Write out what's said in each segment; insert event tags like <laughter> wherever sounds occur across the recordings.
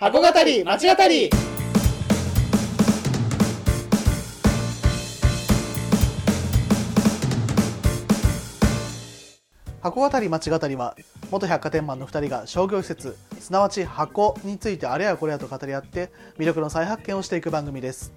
箱語り町語り。箱語り町語りは元百貨店マンの2人が商業施設すなわち箱についてあれやこれやと語り合って魅力の再発見をしていく番組です。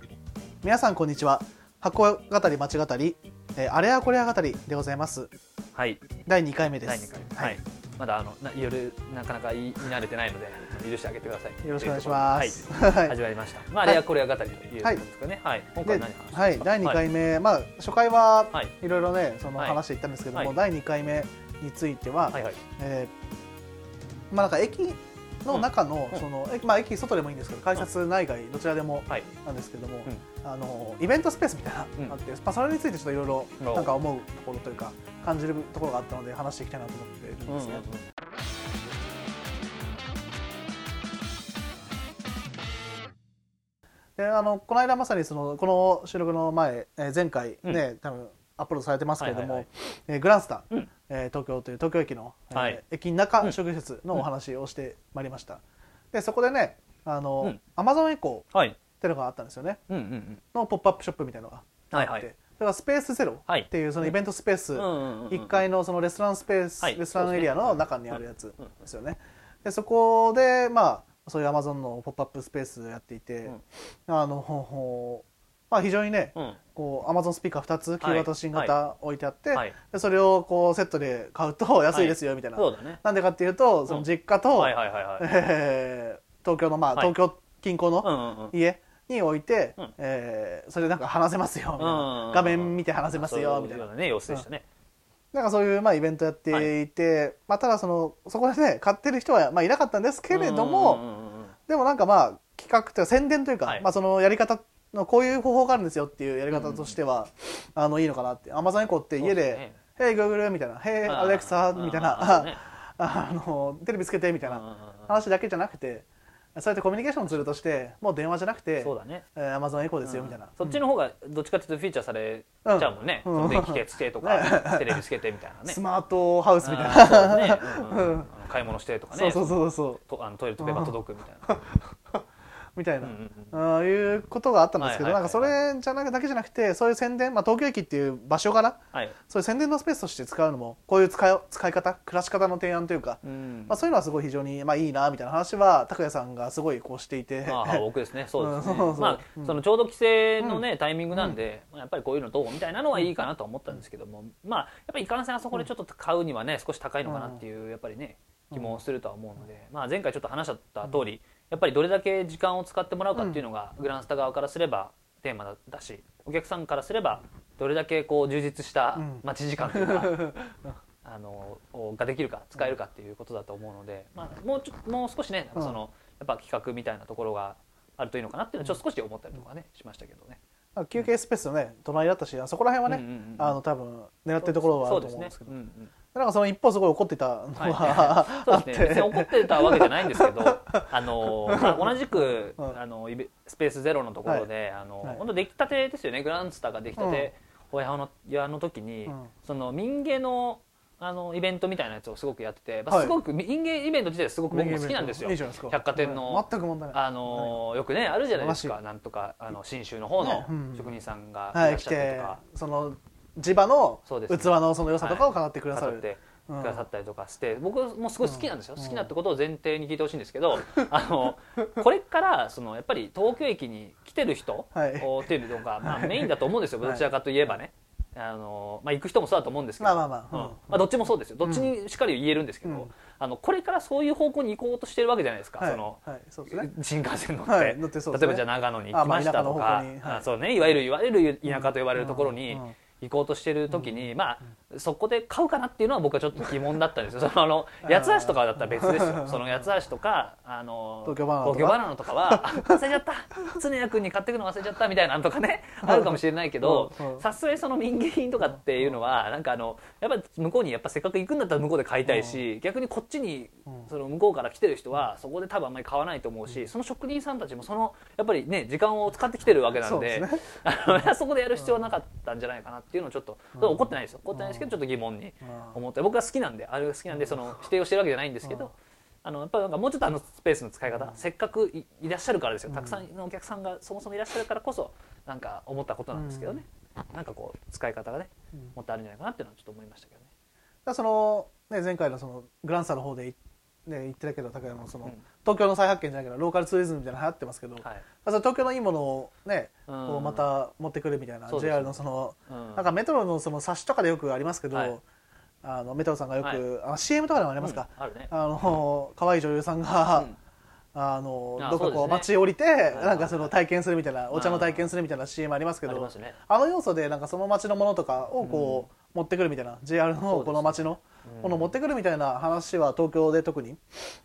皆さんこんにちは。箱語り町語り、えーあれやこれや語りでございます。はい、第2回目です。第2回、はい、まだあのな夜なかなか言い慣れてないので許してあげてください。よろしくお願いします。はい、はい。始まりました。まああれやこれや語りということですかね。はい、今で回何話。はい、第2回目、まあ初回ははい。いろいろねそのはい。話していったんですけども、はい。第2回目については、はいはい。えーまあなんか駅の中の、うん。その駅まあ駅外でもいいんですけど改札内外どちらでもはい。なんですけども、あのイベントスペースみたいなあって、まあそれについてちょっといろいろおなんか思うところというか感じるところがあったので話していきたいなと思っているんですね。であのこの間まさにそのこの収録の前、えー前回ね、多分アップロードされてますけれども、はえーグランスタン、うん。えー東京という東京駅の、えーはい。駅中商業施設のお話をしてまいりました、でそこでねあの、うん。アマゾンエコーはい。っていうのがあったんですよね。うんうんうん。のポップアップショップみたいなのがあって、はいはい。それがスペースゼロはい。っていうそのイベントスペース、うんうんうんうん1階のそのレストランスペース、はい。レストランエリアの中にあるやつうんうん。ですよね。でそこでまあそういうアマゾンのポップアップスペースやっていて、あのほほまあ非常にね、うん。こうアマゾンスピーカー2つ旧型新型置いてあって、はい。でそれをこうセットで買うと安いですよみたいな。なんでかっていうとその実家と、<laughs> 東京のまあはい。東京近郊の。家に置いて、うん。えーそれでなんか話せますよみたいな、うん画面見て話せますよみたいな。ね様子でしたね。なんかそういうまあイベントやってい。て、まあ、ただそのそこでね買ってる人はまあいなかったんですけれども、でもなんかまあ企画というか宣伝というか、はい。まあ、そのやり方のこういう方法があるんですよっていうやり方としては、あのいいのかなって。アマゾンエコーって家で「Hey Google」みたいな「Hey Alexa」みたいな。あ <laughs> のテレビつけてみたいな話だけじゃなくてそうやってコミュニケーションツールとしてもう電話じゃなくてそうだね。えー、アマゾンエコーですよみたいな、そっちの方がどっちかっていうとフィーチャーされちゃうもんね。うん。その電気つけとかテレビつけてみたいなね。ス。マートハウスみたいな、ね。うん。買い物してとかね。そうそうそうそう。とあのトイレットペーパー届くみたいなみたいな、うんうんいうことがあったんですけど、なんかそれじゃなくだけじゃなくてそういう宣伝、まあ、東京駅っていう場所からはい。そういう宣伝のスペースとして使うのもこういう使い使い方暮らし方の提案というか、うん。まあ、そういうのはすごい非常に、まあ、いいなみたいな話は拓也さんがすごいこうしていて、まあ僕ですね。そうですね。まうん。あそのちょうど規制のねタイミングなんでまあやっぱりこういうのどうみたいなのはいいかなとは思ったんですけどもまあやっぱりいかんせんあそこでちょっと買うにはね少し高いのかなっていうやっぱりね気もするとは思うのでまあ前回ちょっと話しった通りやっぱりどれだけ時間を使ってもらうかっていうのがグランスタ側からすればテーマだしお客さんからすればどれだけこう充実したうん。待ち時間というか <laughs> あのができるか使えるかっていうことだと思うので、まあ、もうちょもう少しねその、やっぱ企画みたいなところがあるといいのかなっていうのはちょっと少し思ったりとかねしましたけどね。まあ休憩スペースのね隣だったしあそこら辺はね、うんうんうんあの多分狙ってるところはあると思うんですけどなんかその一方すごい怒ってたのが、はい、そうですね。別に怒ってたわけじゃないんですけど <laughs> あの、まあ、同じく、うん。あのスペースゼロのところで、あのはい。本当出来たてですよね。グランスターが出来たておやのやの時に、うん。その民芸のあのイベントみたいなやつをすごくやってて、まあ、はい。すごく民芸イベント自体すごく僕も好きなんですよ。百貨店のはい。全く問題ない。あのよくねあるじゃないですか。らなんとかあの信州の方の職人さんがいらっしゃってとか、その地場の器のその良さとかを語ってくださる、語ってうん。くださったりとかして、僕もすごい好きなんですよ、うん好きなってことを前提に聞いてほしいんですけど <laughs> あのこれからそのやっぱり東京駅に来てる人、っていうのが、まあ、メインだと思うんですよ、はい。どちらかといえばね。あのまあ、行く人もそうだと思うんですけど、まあまあまあ。どっちもそうですよ。どっちにしっかり言えるんですけど、うん。あのこれからそういう方向に行こうとしてるわけじゃないですか、はい。そのはい、そね。新幹線乗って,、はい。乗ってね。例えばじゃあ長野に行きましたとあまああそうね、いわゆるいわゆる田舎と呼ばれるところにうん。うん行こうとしてる時に、まあそこで買うかなっていうのは僕はちょっと疑問だったんですよ。そ <laughs> のあの八つ橋とかだったら別ですよ。その八つ橋とかあの東京バナナとか。はあ忘れちゃった。常谷君に買ってくの忘れちゃったみたいなのとかねあるかもしれないけどさすがにその民芸品とかっていうのはなんかあのやっぱ向こうにやっぱせっかく行くんだったら向こうで買いたいし逆にこっちにうん。その向こうから来てる人はそこで多分あんまり買わないと思うしその職人さんたちもそのやっぱりね時間を使ってきてるわけなんで <laughs> あのそこでやる必要はなかったんじゃないかなっていうのをちょっと怒ってないですよ。怒ってないですけどちょっと疑問に思って僕は好きなんであれが好きなんでその否定をしてるわけじゃないんですけどあのやっぱなんかもうちょっとあのスペースの使い方、せっかくいいらっしゃるからですよ。たくさんのお客さんがそもそもいらっしゃるからこそなんか思ったことなんですけどね、なんかこう使い方がねうん。もっとあるんじゃないかなっていうのはちょっと思いましたけどね。だその、ね、前回のそのグランサの方でい、ね、言ってたけど高山もその、うん。東京の再発見じゃないけどローカルツーリズムみたいなの流行ってますけど、はい。東京のいいものをね、うん。こうまた持ってくるみたいな、ね。JR のその、うん。なんかメトロのその冊子とかでよくありますけど、はい。あのメトロさんがよく、はい。CM とかでもありますか、うん。あるね。あの可愛い女優さんが、うん。あのあどっかこう街降りて、い。なんかその体験するみたいなお茶の体験するみたいな CM ありますけどありますね。あの要素でなんかその街のものとかをこう、持ってくるみたいな JR のこの街のものを持ってくるみたいな話は東京で特に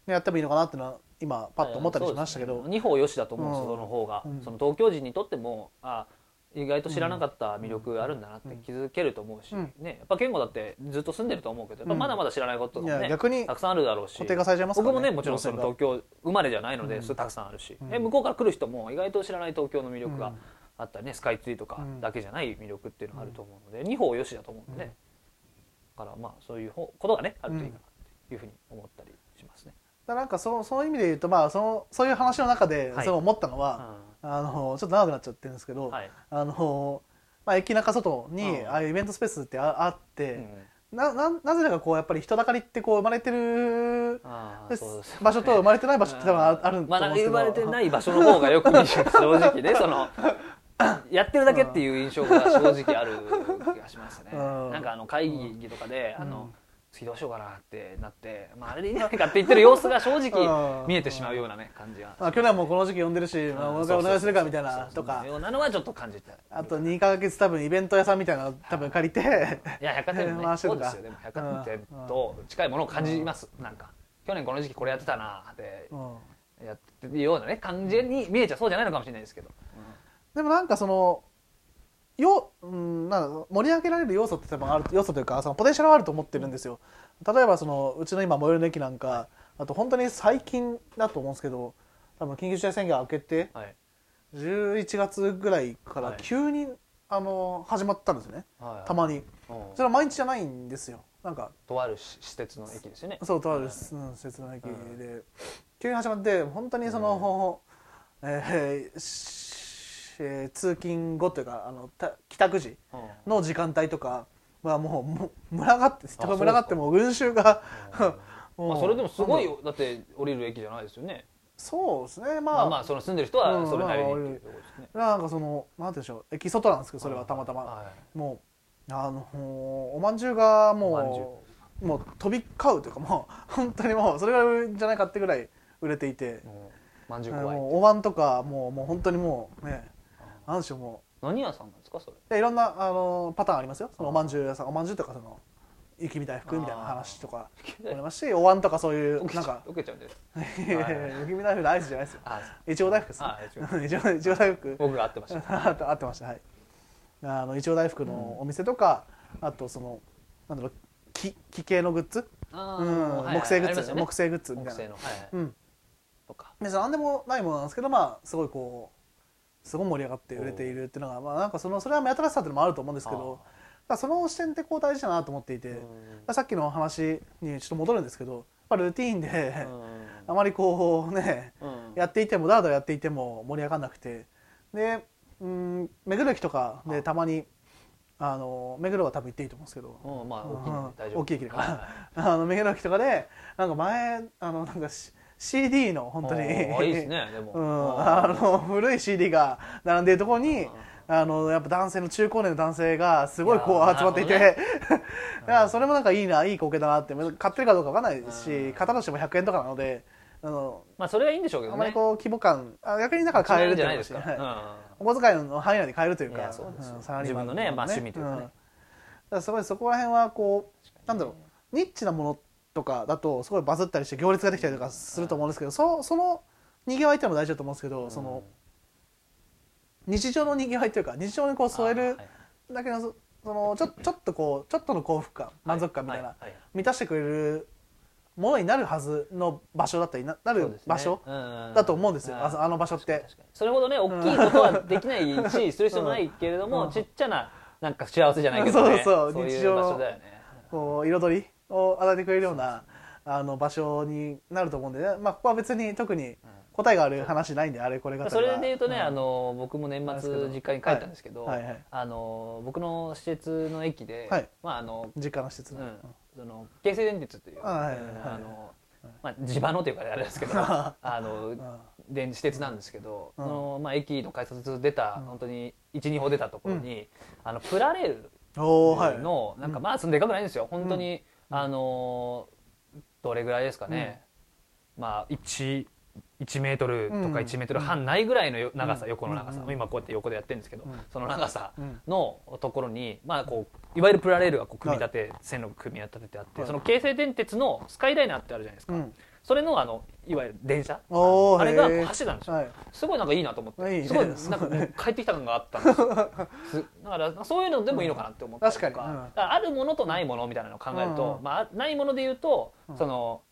やってもいいのかなっていうのは今パッと思ったりしましたけど、二方よしだと思うんですよ、うん。その方が、うん。その東京人にとってもあ意外と知らなかった魅力あるんだなって気づけると思うし、うん。ね、やっぱ健吾だってずっと住んでると思うけどまだまだ知らないこととかもね、逆にたくさんあるだろうし固定化されちゃいますからね。僕もねもちろんその路東京生まれじゃないので、うん。それたくさんあるし、うん。え向こうから来る人も意外と知らない東京の魅力がうんあったりねスカイツリーとかうん。だけじゃない魅力っていうのがあると思うので、二方よしだと思うので、だからまあそういう方ことがねあるといいかなっていうふうに思ったりしますね。だなんかそのその意味で言うと、まあ、そのそういう話の中ではい。そう思ったのは、あのちょっと長くなっちゃってるんですけど、はい。あのまあ、駅中外にうん。ああいうイベントスペースってああって、うん。なななぜだかこうやっぱり人だかりってこう生まれてる場所と生まれてない場所って多分ああるんですけど、<laughs> 生まれてない場所の方がよく見る正直ねその <clears throat> やってるだけっていう印象が正直ある気がしますね、うん。なんかあの会議とかで、うんあの次どうしようかなってなって、まあ、あれでいいんじゃないかって言ってる様子が正直うん。見えてしまうようなね感じが、まあ、去年もこの時期呼んでるし、まあ、お願いするかみたいなとか。なのはちょっと感じてあと2か月多分イベント屋さんみたいなの多分借りていや百貨店もね。<laughs> 回してるか。そうですよでも百貨店と近いものを感じます、なんか去年この時期これやってたなってうん。やってるようなね感じに見えちゃうそうじゃないのかもしれないですけど、でもなんかそのよ、うん、なんだ盛り上げられる要素って多分ある要素というかそのポテンシャルはあると思ってるんですよ。例えばそのうちの今最寄りの駅なんかあと本当に最近だと思うんですけど多分緊急事態宣言明けてはい。11月ぐらいからはい。急に、あの始まったんですよね。はい。たまに。うん。それは毎日じゃないんですよ。なんかとある施設の駅ですよね。そうとあるはいうん施設の駅で。急に始まって本当にその、えーしえー通勤後というかあのた帰宅時うん。の時間帯とかはもう群がって群がってもう群衆が <laughs> まあ、それでもすごいだって降りる駅じゃないですよね。そうですね。まあ、まあまあその住んでる人はそれなりにっていうところですね、なんかそのなんでしょう。駅外なんですけどそれはたまたま、はいもうあのおまんじゅうがもうもう飛び交うというかもう本当にもうそれぐらい売るんじゃないかってぐらい売れていて。もうまんじゅう怖い。もうお椀とかもうもう本当にもうねなんでしょうも何屋さんなんですかそれ？うでいろんなあのパターンありますよ。そのおまんじゅう屋さん。おまんじゅうとかその雪見大福みたいな話とかありますしお椀とかそういうなんかう受けちゃうんです <laughs> 雪見大福のアイスじゃないですよ。あいちご大福ですあいちご。<laughs> 大福。僕が会ってました。<laughs> あ合ってましたはい。あのいちご大福のお店とか、あとそのなんだろう木木系のグッズ、あうん。ーはい木製グッズ、ね木製グッズみ木たいな。製のはいはい。うん。とか。別に何でもないものなんですけどまあすごいこうすごい盛り上がって売れているっていうのがまあなんかそのそれは目新しさっていうのもあると思うんですけどその視点ってこう大事だなと思っていて、うん。さっきの話にちょっと戻るんですけどやっぱルーティーンで、うあまりこうねやっていてもだらだらやっていても盛り上がらなくてでうん目黒駅とかでたまにあの目黒は多分行っていいと思うんですけど、うんまあ大きい駅だか。らはい。<laughs> あの目黒駅とかでなんか前あのなんかし CD の本当に。いいですねでも。うん、あの古い CD が並んでいるところにあのやっぱ男性の中高年の男性がすごいこいう集まっていて、なる <laughs> いやそれもなんかいいないい光景だなって。買ってるかどうかわかんないし型としても100円とかなのであのまあそれはいいんでしょうけどね。あまりこう規模感あ逆にだから買えるっていうのじゃないですかはい。らお小遣いの範囲内で買えるといういかやそうですよ。んサラリーの。ねまあ趣味というかね。ん。だからすごいそこら辺はこうなんだろうニッチなものとかだとすごいバズったりして行列ができたりとかすると思うんですけどそそのにぎわいっていうのも大事だと思うんですけどその日常のにぎわいというか日常にこう添えるだけのそそのちょちょっとこうちょっとの幸福感満足感みたいな満たしてくれるものになるはずの場所だったりななる場所うんだと思うんですよ。はいあの場所って。それほどね大きいことはできないしする必要もないけれども、うん。ちっちゃななんか幸せじゃないけどね。そうそう。いう日常の場所だよね。こう彩りを与えてくれるようなあの場所になると思うんで、ね、まあここは別に特に答えがある話ないんであれこれがそれで言うとね、ん。あの僕も年末実家に帰ったんですけど、はい。はいはい。あの僕の施設の駅で、はい。まああの実家の施設の、うん、その京成電鉄という、あはいうんあのまあ、地場のというかあれですけど <laughs> あの電私鉄なんですけど、うん。そのまあ、駅の改札出た、本当に12歩出たところに、あのプラレールおおはなんかまあそんなでかくないんですよ。本当に、あのどれぐらいですかね、まあ 1, 1メートルとかうん。1メートル半ないぐらいのよ長さ、うん。横の長さ、うん。今こうやって横でやってるんですけど、うん。その長さうん。のところに、まあ、こういわゆるプラレールがこう組み立て、線路が組み立ててあって、はい。その京成電鉄のスカイライナーってあるじゃないですか、うんそれのあのいわゆる電車。あれが走ってたんですよ、はい。すごいなんかいいなと思って。いいね。すごいなんかもう <laughs> 帰ってきた感があったんですよ。すだからそういうのでもいいのかなって思ったりとか,、うん。確かからあるものとないものみたいなのを考えると、うん。まあ、ないもので言うと、うん。その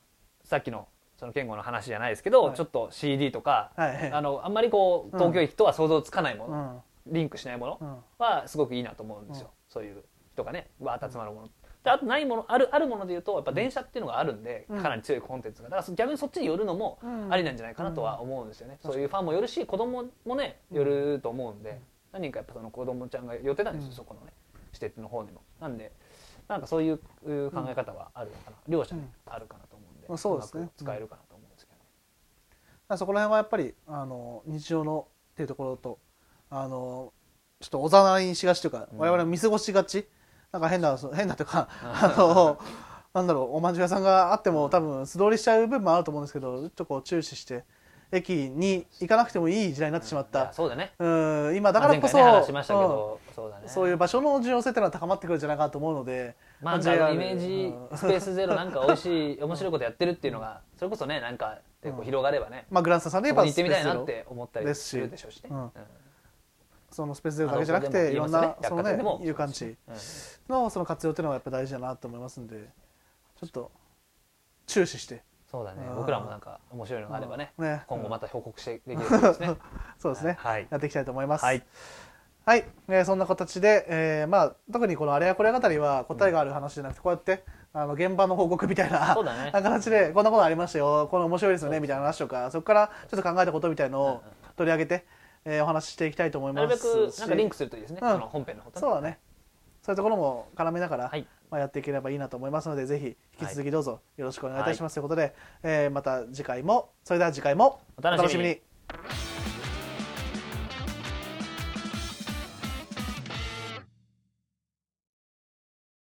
さっきのその健吾の話じゃないですけど、はい。ちょっと CD とか、はい。あのあんまりこう東京駅とは想像つかないもの、うん。リンクしないものうん。はすごくいいなと思うんですよ、うん。そういう人がねわーっと集まるもの。であとないものあるあるもので言うとやっぱ電車っていうのがあるんで、うん。かなり強いコンテンツが。だから逆にそっちに寄るのもうん。ありなんじゃないかなとは思うんですよね、そういうファンも寄るし子供もね寄ると思うんで、何人かやっぱその子供ちゃんが寄ってたんですよ、うん。そこのね施設の方にも。なんでなんかそういうう考え方はあるのかな、両者にあるかなと思うんで、まあそうですね。使えるかなと思うんですけどね、そこら辺はやっぱりあの日常のっていうところとあのちょっとおざなりにしがちというか、うん。我々見過ごしがちなんか変な変なというかあのなんだろうおまんじゅう屋さんがあっても多分素通りしちゃう部分もあると思うんですけどちょっとこう注視して駅に行かなくてもいい時代になってしまっいやた、そうだね。うん、今だからこそ、そうそういう場所の重要性っていうのは高まってくるんじゃないかなと思うので、まあ、なんか JR イメージスペースゼロなんか <laughs> 美味しい面白いことやってるっていうのがそれこそねなんかでこう広がればね、まあ、グランスタさんでそ言えば行ってみたいなって思ったりするでしょうしね。うん。うんそのスペースゼロだけじゃなくていろんなそのね有感地うん。のその活用っていうのはやっぱ大事だなと思いますんでちょっと注視して。そうだね。うん。僕らもなんか面白いのがあればね今後また報告してできるですね。<laughs> そうですね、はい。やっていきたいと思います。はい、はい。えーそんな形で、えーまあ、特にこのあれやこれや語りは答えがある話じゃなくてこうやってあの現場の報告みたいなそうだね。形でこんなことありましたよ。この面白いですよね。みたいな話とかそこからちょっと考えたことみたいのを取り上げて、えーお話ししていきたいと思いなるべますしくなんかリンクするといいですね、うん。その本編の方とね。そうだね。そういうところも絡めながら、はい。まあ、やっていければいいなと思いますのでぜひ引き続きどうぞよろしくお願いいたします、ということで、えーまた次回もそれでは次回もお楽しみに